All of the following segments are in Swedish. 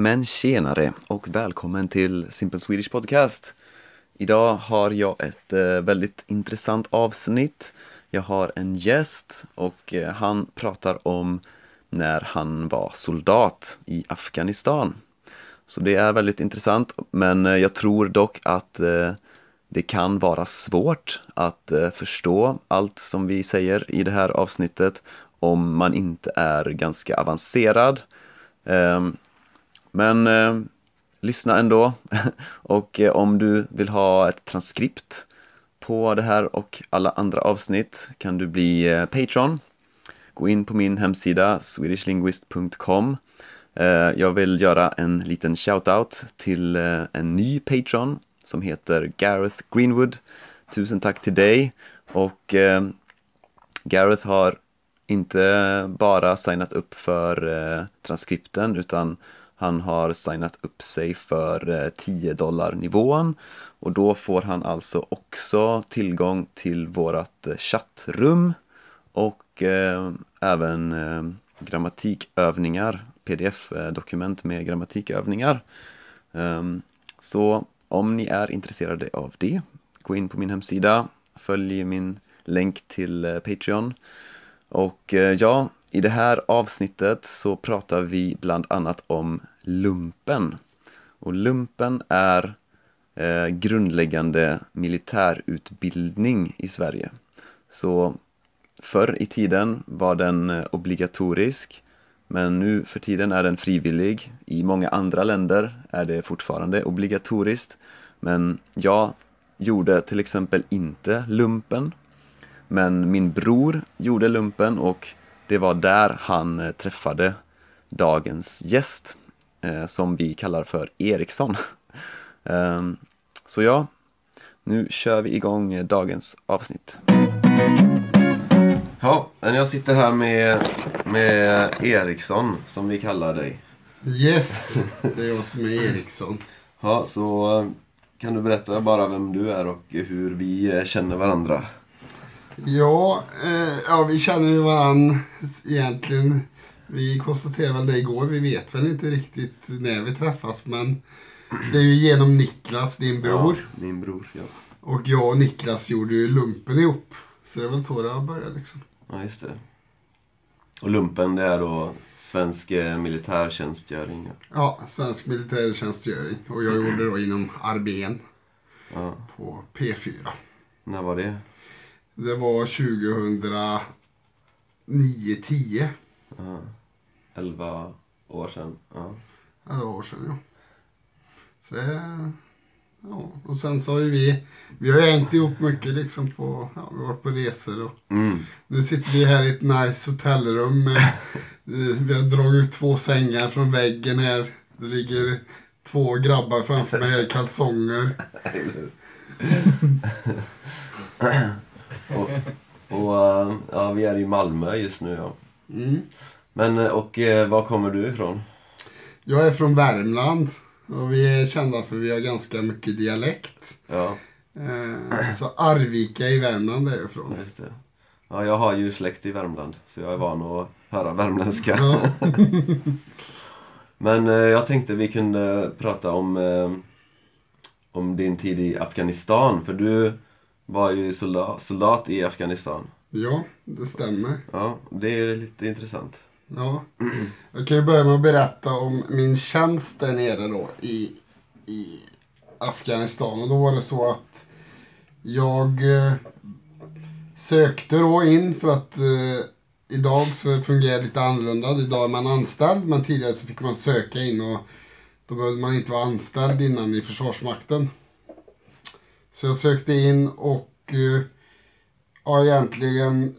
men tjenare och välkommen till Simple Swedish Podcast. Idag har jag ett eh, väldigt intressant avsnitt. Jag har en gäst och eh, han pratar om när han var soldat i Afghanistan. Så det är väldigt intressant men eh, jag tror dock att det kan vara svårt att förstå allt som vi säger i det här avsnittet om man inte är ganska avancerad. Ehm, men eh, lyssna ändå och eh, om du vill ha ett transkript på det här och alla andra avsnitt kan du bli eh, Patreon. Gå in på min hemsida swedishlinguist.com eh, Jag vill göra en liten shoutout till eh, en ny Patreon som heter Gareth Greenwood. Tusen tack till dig och eh, Gareth har inte bara signat upp för eh, transkripten utan han har signat upp sig för eh, 10 dollar nivån och då får han alltså också tillgång till vårat eh, chattrum och eh, även eh, grammatikövningar, pdf-dokument eh, med grammatikövningar. Um, så om ni är intresserade av det, gå in på min hemsida, följ min länk till eh, Patreon och eh, ja, i det här avsnittet så pratar vi bland annat om lumpen. Och lumpen är eh, grundläggande militärutbildning i Sverige. Så förr i tiden var den eh, obligatorisk men nu för tiden är den frivillig. I många andra länder är det fortfarande obligatoriskt. Men jag gjorde till exempel inte lumpen men min bror gjorde lumpen och det var där han eh, träffade dagens gäst eh, som vi kallar för Eriksson. Ehm, så ja, nu kör vi igång eh, dagens avsnitt. Ja, jag sitter här med, med Eriksson som vi kallar dig. Yes, det är jag som är Eriksson. Ja, så kan du berätta bara vem du är och hur vi känner varandra? Ja, eh, ja vi känner ju varann egentligen. Vi konstaterade väl det igår. Vi vet väl inte riktigt när vi träffas men det är ju genom Niklas, din bror. Ja, min bror, ja. Och jag och Niklas gjorde ju lumpen ihop. Så det är väl så det har börjat liksom. Ja, just det. Och lumpen det är då svensk eh, militärtjänstgöring? Ja. ja, svensk militärtjänstgöring. Och jag gjorde det då inom armén. Ja. På P4. När var det? Det var 2009-10. Ja. 11 år sedan. Ja. 11 år sedan, ja. Så det... Ja, och sen så har ju vi, vi har hängt ihop mycket liksom på, ja, vi har varit på resor och mm. nu sitter vi här i ett nice hotellrum. Med, vi har dragit ut två sängar från väggen här. Det ligger två grabbar framför mig här i kalsonger. Och, och uh, ja, vi är i Malmö just nu ja. Mm. Men eh, och uh, var kommer du ifrån? Jag är från Värmland. Och vi är kända för att vi har ganska mycket dialekt. Ja. Uh, så Arvika i Värmland är jag ifrån. Just det. Ja, jag har ju släkt i Värmland. Så jag är van att höra värmländska. Ja. Men jag tänkte vi kunde prata om, om din tid i Afghanistan. För du var ju soldat, soldat i Afghanistan. Ja, det stämmer. Ja, det är lite intressant. Ja. Jag kan ju börja med att berätta om min tjänst där nere då i, i Afghanistan. Och då var det så att jag eh, sökte då in för att eh, idag så fungerar det lite annorlunda. Idag är man anställd men tidigare så fick man söka in och då behövde man inte vara anställd innan i Försvarsmakten. Så jag sökte in och eh, ja, egentligen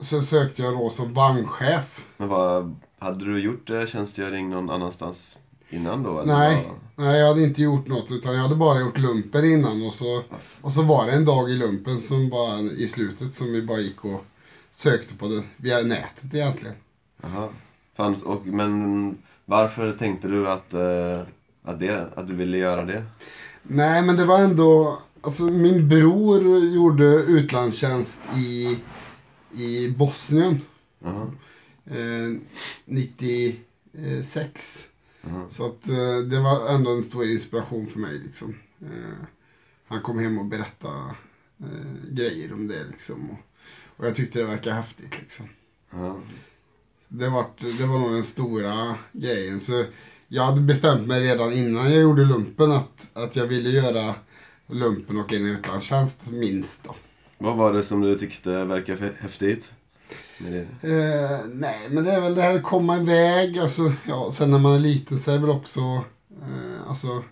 så sökte jag då som vagnchef. Men vad, hade du gjort eh, tjänstgöring någon annanstans innan då? Nej, vad? nej, jag hade inte gjort något utan jag hade bara gjort lumpen innan och så, och så var det en dag i lumpen som bara i slutet som vi bara gick och sökte på det via nätet egentligen. Jaha. Fanns, och, men varför tänkte du att, uh, att, det, att du ville göra det? Nej, men det var ändå Alltså min bror gjorde utlandstjänst i, i Bosnien. Uh -huh. eh, 96. Så att eh, det var ändå en stor inspiration för mig liksom. Eh, han kom hem och berättade eh, grejer om det liksom. Och, och jag tyckte det verkade häftigt liksom. Ja. Det var, det var nog den stora grejen. Så jag hade bestämt mig redan innan jag gjorde lumpen att, att jag ville göra lumpen och en utlandstjänst minst då. Vad var det som du tyckte verkade häftigt? Eh, nej, men det är väl det här komma iväg. Alltså, ja, sen när man är liten så är det väl också eh, alltså,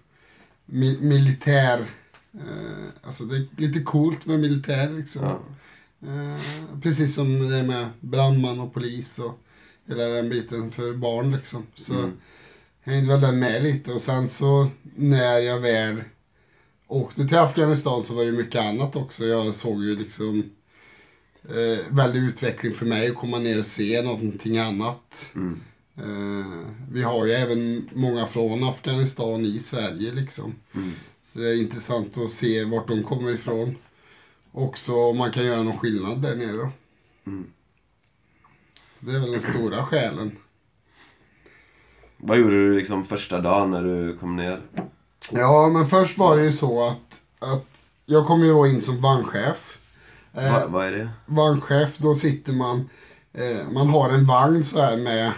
mi militär. Eh, alltså det är lite coolt med militär liksom. Ja. Eh, precis som det är med brandman och polis och hela den biten för barn liksom. Så Mm. hängde väl den med lite och sen så när jag väl åkte till Afghanistan så var det mycket annat också. Jag såg ju liksom eh, väldig utveckling för mig att komma ner och se någonting annat. Mm. Eh, vi har ju även många från Afghanistan i Sverige liksom. Mm. Så det är intressant att se vart de kommer ifrån. Också om man kan göra någon skillnad där nere. Mm. Så det är väl den stora skälen. Vad gjorde du liksom första dagen när du kom ner? Ja, men först var det ju så att, att jag kom ju då in som vagnchef. Eh, Va, vad är det? vagnchef, då sitter man, eh, man har en vagn så här med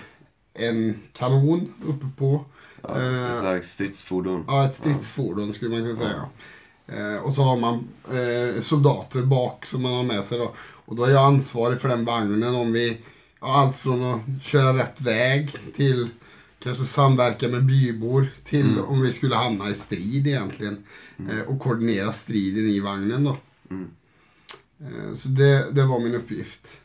en kanon uppe på. Ja, Eh, ett slags stridsfordon. Ja, ett stridsfordon skulle man kunna säga. Eh, och så har man eh, soldater bak som man har med sig då. Och då är jag ansvarig för den vagnen om vi, ja, allt från att köra rätt väg till kanske samverka med bybor till om vi skulle hamna i strid egentligen. Eh, och koordinera striden i vagnen då. Mm. Eh, så det, det var min uppgift.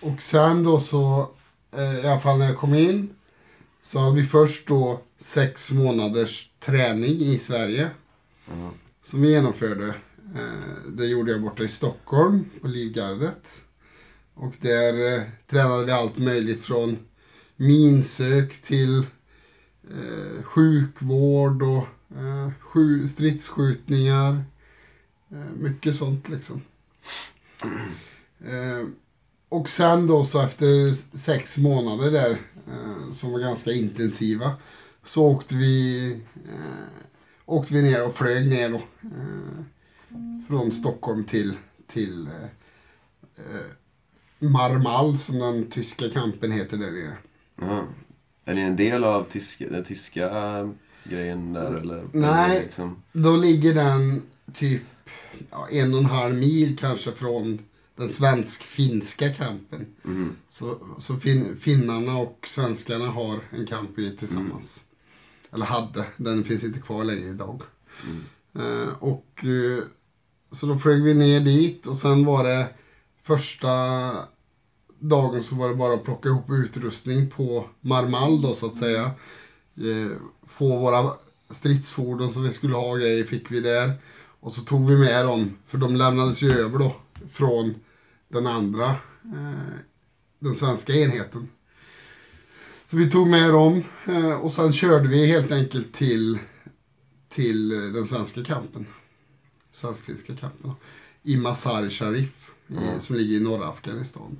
Och sen då så, eh, i alla fall när jag kom in, så har vi först då sex månaders träning i Sverige. Som vi genomförde. Det gjorde jag borta i Stockholm på Livgardet. Och där tränade vi allt möjligt från minsök till eh, sjukvård och eh, stridsskjutningar. Eh, mycket sånt liksom. Eh, och sen då så efter sex månader där, eh, som var ganska intensiva, så åkte vi, eh, åkte vi ner och flög ner då. Eh, från Stockholm till, till eh, eh Marmal som den tyska kampen heter där nere. Ja. Är ni en del av tyska, den tyska grejen där eller? Nej. Liksom? Då ligger den typ ja, en och en halv mil kanske från den svensk-finska kampen. Mm. Så, så fin, finnarna och svenskarna har en kamp i tillsammans. Eller hade, den finns inte kvar längre idag. Eh, och eh, Så då flög vi ner dit och sen var det första dagen så var det bara att plocka ihop utrustning på Marmal då så att säga. Eh, få våra stridsfordon som vi skulle ha och grejer fick vi där. Och så tog vi med dem, för de lämnades ju över då från den andra, eh, den svenska enheten. Så vi tog med dem eh, och sen körde vi helt enkelt till, till den svenska kampen. Svensk-finska kampen. I Mazar Sharif, i, Ja. som ligger i norra Afghanistan.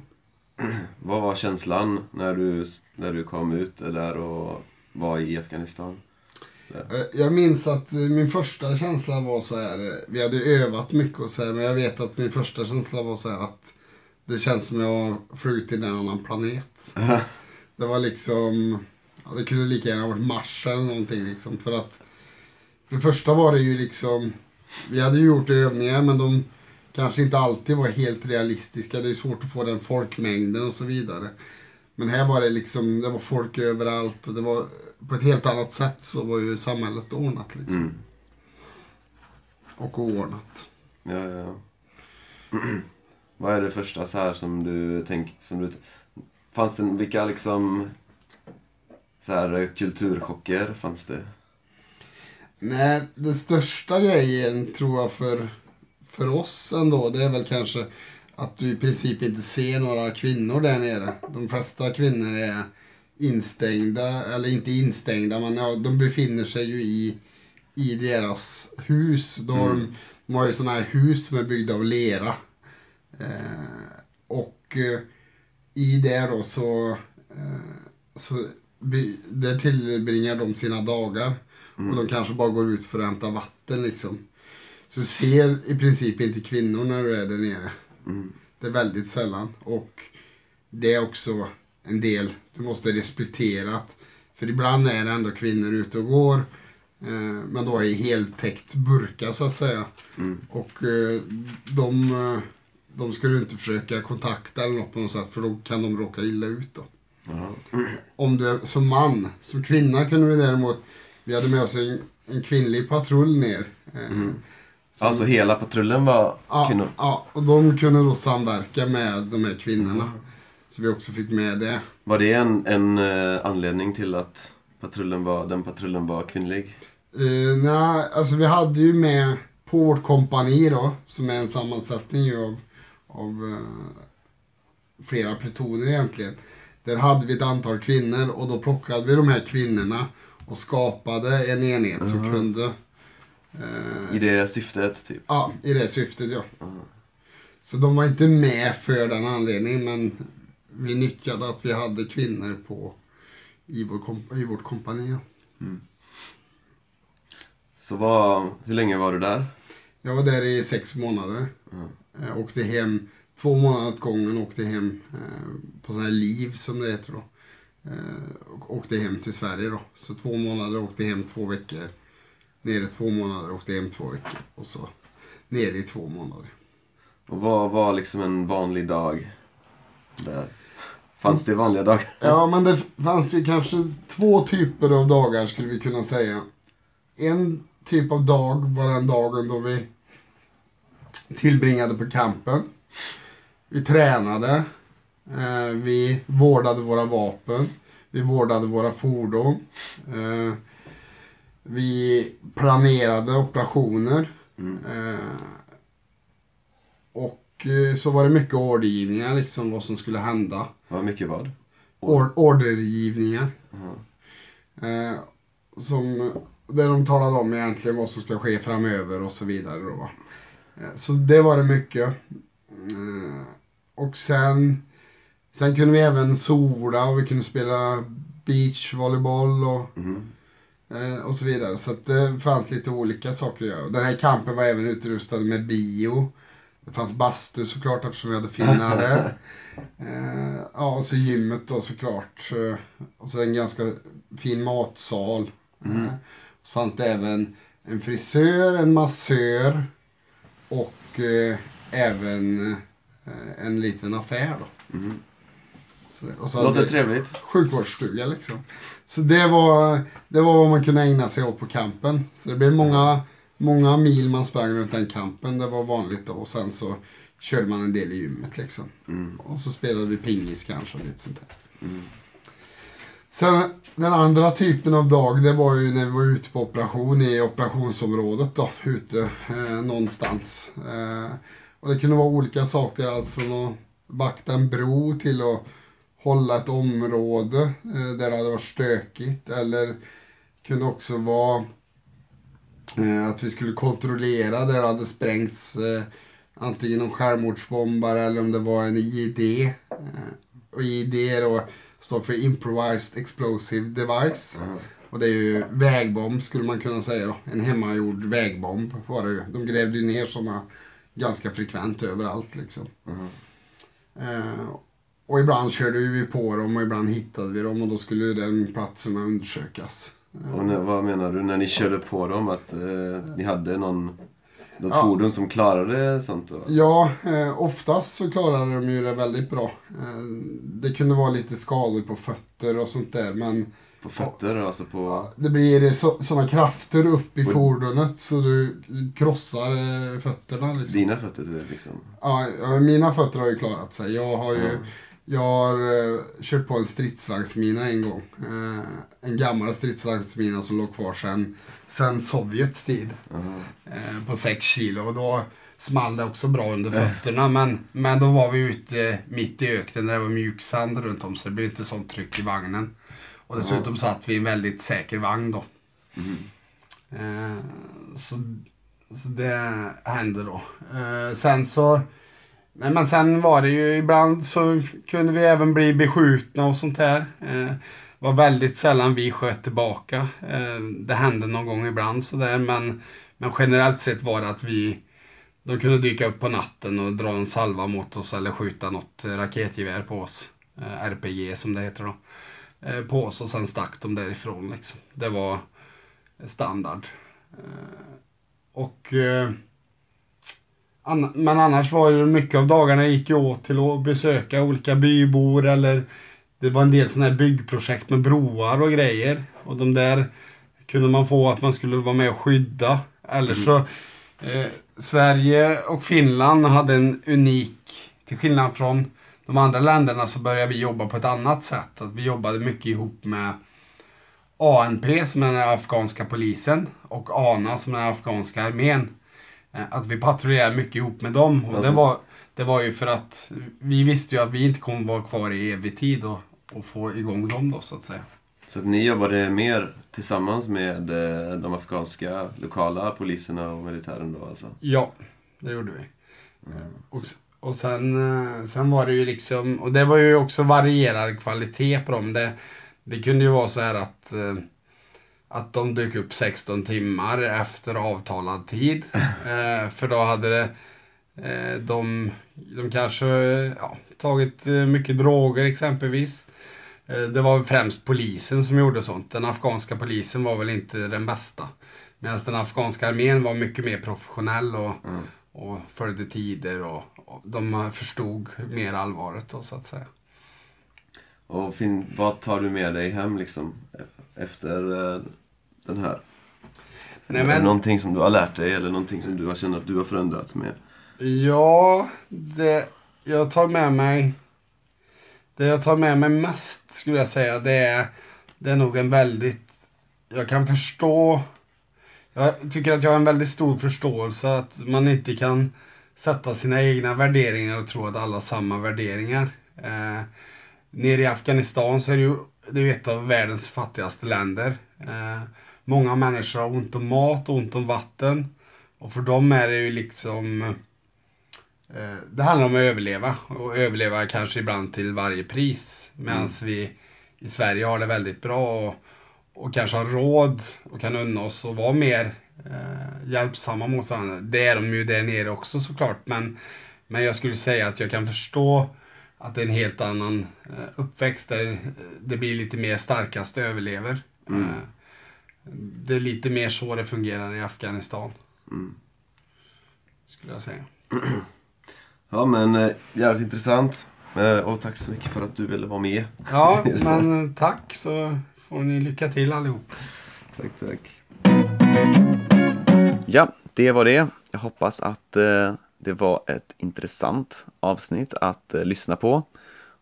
Vad var känslan när du, när du kom ut där och var i Afghanistan? Eh, Jag minns att eh, min första känsla var så här, eh, vi hade övat mycket och så här, men jag vet att min första känsla var så här att det känns som jag flugit till en annan planet. Det var liksom, ja, det kunde lika gärna varit Mars eller någonting liksom. För att, för det första var det ju liksom, vi hade ju gjort övningar men de kanske inte alltid var helt realistiska. Det är svårt att få den folkmängden och så vidare. Men här var det liksom, det var folk överallt och det var på ett helt annat sätt så var ju samhället ordnat liksom. Mm. Och oordnat. Ja, ja. Vad är det första så här som du tänker, som du... Fanns det, vilka liksom så här kulturchocker fanns det? Nej, den största grejen tror jag för, för oss ändå, det är väl kanske att du i princip inte ser några kvinnor där nere. De flesta kvinnor är instängda, eller inte instängda, men ja, de befinner sig ju i, i deras hus. Då har de, de har ju sådana här hus som är byggda av lera. Eh, och eh, i det då så, eh, så by- där tillbringar de sina dagar. Och de kanske bara går ut för att hämta vatten liksom. Så du ser i princip inte kvinnor när du är där nere. Mm. Det är väldigt sällan. Och det är också en del du måste respektera. Att, för ibland är det ändå kvinnor ute och går. Eh, men då i heltäckt burka så att säga. Mm. Och eh, de, eh, de skulle inte försöka kontakta eller något på något sätt för då kan de råka illa ut då. Jaha. Om du är som man, som kvinna kunde vi däremot, vi hade med oss en, en kvinnlig patrull ner. Eh, Mm. Alltså hela patrullen var Ja, kvinnor? ja, och de kunde då samverka med de här kvinnorna. Så vi också fick med det. Var det en, en eh, anledning till att patrullen var, den patrullen var kvinnlig? Uh, nej, alltså vi hade ju med på vårt kompani då, som är en sammansättning av, av eh, flera plutoner egentligen. Där hade vi ett antal kvinnor och då plockade vi de här kvinnorna och skapade en enhet som Aha. kunde I det syftet, typ? Ja, i det syftet ja. Ja. Så de var inte med för den anledningen men vi nyttjade att vi hade kvinnor på i, vår komp- i vårt kompani. då. Så vad, hur länge var du där? Jag var där i sex månader. Ja. Eh, åkte hem två månader åt gången. Åkte hem eh, på sån här liv som det heter då. Eh, och åkte hem till Sverige då. Så två månader åkte hem två veckor. Nere två månader åkte hem två veckor. Och så nere i två månader. Och vad var liksom en vanlig dag där? Fanns det vanliga dagar? Ja, men det fanns ju kanske två typer av dagar skulle vi kunna säga. En typ av dag var den dagen då vi tillbringade på campen. Vi tränade. Eh, vi vårdade våra vapen. Vi vårdade våra fordon. Vi planerade operationer. Mm. Eh, och eh, så var det mycket ordergivningar, liksom vad som skulle hända. Vad mycket vad? Or- ordergivningar. Jaha. Eh, som, där de talade om egentligen vad som ska ske framöver och så vidare. Då. Eh, så det var det mycket. Och sen, sen kunde vi även sola och vi kunde spela beachvolleyboll och, Mhm. Eh, och så vidare. Så att det fanns lite olika saker att göra. Den här campen var även utrustad med bio. Det fanns bastu såklart eftersom vi hade finnar där. Eh, ja, och så gymmet då såklart. Eh, och så en ganska fin matsal. Mm. Eh, så fanns det även en frisör, en massör och eh, även eh, en liten affär då. Mhm. Och så Låter trevligt. sjukvårdsstuga liksom. Så det var, det var vad man kunde ägna sig åt på campen. Så det blev många, många mil man sprang runt den campen. Det var vanligt då. Och sen så körde man en del i gymmet liksom. Mm. Och så spelade vi pingis kanske och lite sånt där. Mm. Sen den andra typen av dag det var ju när vi var ute på operation i operationsområdet då. Ute eh, någonstans. Eh, och det kunde vara olika saker. Allt från att vakta en bro till att hålla ett område eh, där det hade varit stökigt. Eller kunde också vara eh, att vi skulle kontrollera där det hade sprängts eh, antingen en självmordsbombare eller om det var en IED. Och IED då står för Improvised Explosive Device. Jaha. Och det är ju vägbomb skulle man kunna säga då. En hemmagjord vägbomb var det ju. De grävde ju ner sådana ganska frekvent överallt liksom. Jaha. Eh, och ibland körde vi på dem och ibland hittade vi dem och då skulle den platsen undersökas. Och när, vad menar du när ni körde på dem? Att eh, ni hade någon, något Ja. fordon som klarade sånt? Då? Ja, eh, oftast så klarade de ju det väldigt bra. Eh, det kunde vara lite skador på fötter och sånt där men På fötter alltså på... det blir så, sådana krafter upp i Oj. fordonet så du krossar eh, fötterna. Liksom. Dina fötter liksom? Ja, mina fötter har ju klarat sig. Jag har ju Ja. Jag har eh, kört på en stridsvagnsmina en gång. Eh, en gammal stridsvagnsmina som låg kvar sedan sen Sovjets tid. Eh, på 6 kilo. Och då small det också bra under fötterna. Men, men då var vi ute mitt i öknen där det var mjuk sand runt om så det blev inte sånt tryck i vagnen. Och dessutom satt vi i en väldigt säker vagn då. Eh, så, så det hände då. Sen så Nej, men sen var det ju ibland så kunde vi även bli beskjutna och sånt här. Eh, var väldigt sällan vi sköt tillbaka. Eh, det hände någon gång ibland sådär men, men generellt sett var det att vi de kunde dyka upp på natten och dra en salva mot oss eller skjuta något raketgevär på oss. Eh, RPG som det heter då. Eh, på oss och sen stack de därifrån liksom. Det var standard. Eh, och eh, an Men annars var det mycket av dagarna gick ju åt till att besöka olika bybor eller det var en del sådana här byggprojekt med broar och grejer. Och de där kunde man få att man skulle vara med och skydda. Eller mm. så eh, Sverige och Finland hade en unik, till skillnad från de andra länderna så började vi jobba på ett annat sätt. Att vi jobbade mycket ihop med ANP som är den afghanska polisen och ANA som är den afghanska armén. Eh, att vi patrullerade mycket ihop med dem. Och alltså. det, var, det var ju för att vi visste ju att vi inte kommer vara kvar i evig tid och, och få igång dem då så att säga. Så att ni jobbade mer tillsammans med eh, de afghanska lokala poliserna och militären då alltså? Ja, det gjorde vi. Mm. Och, och sen, eh, sen var det ju liksom, och det var ju också varierad kvalitet på dem. Det, det kunde ju vara så här att, att de dök upp 16 timmar efter avtalad tid. Eh, för då hade det, de, de kanske ja, tagit mycket droger exempelvis. Det var främst polisen som gjorde sånt. Den afghanska polisen var väl inte den bästa. Medan den afghanska armén var mycket mer professionell och, mm. och följde tider och, de förstod mer allvaret då så att säga. Och fin, vad tar du med dig hem liksom efter uh, den här? Nej, men... Någonting som du har lärt dig eller någonting som du har känt att du har förändrats med? Ja, det jag tar med mig det jag tar med mig mest skulle jag säga det är det är nog en väldigt jag kan förstå jag tycker att jag har en väldigt stor förståelse att man inte kan sätta sina egna värderingar och tro att alla har samma värderingar. Eh, nere i Afghanistan så är det ju det är ett av världens fattigaste länder. Eh, många människor har ont om mat och ont om vatten. Och för dem är det ju liksom... Eh, det handlar om att överleva. Och överleva kanske ibland till varje pris. Medan mm. vi i Sverige har det väldigt bra och, och kanske har råd och kan unna oss att vara mer eh, hjälpsamma mot varandra. Det är de ju där nere också såklart. Men, men jag skulle säga att jag kan förstå att det är en helt annan eh, uppväxt där det blir lite mer starkast överlever. Mm. Eh, det är lite mer så det fungerar i Afghanistan. Mm. Skulle jag säga. Ja men eh, jävligt intressant. Eh, och tack så mycket för att du ville vara med. Ja, men tack så får ni lycka till allihop. Tack, tack. Ja, det var det. Jag hoppas att eh, det var ett intressant avsnitt att eh, lyssna på.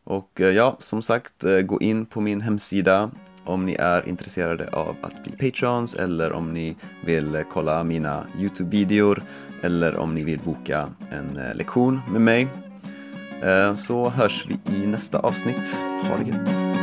Och eh, ja, som sagt, eh, gå in på min hemsida om ni är intresserade av att bli patrons eller om ni vill kolla mina Youtube-videor eller om ni vill boka en eh, lektion med mig. Eh, så hörs vi i nästa avsnitt. Ha det gött!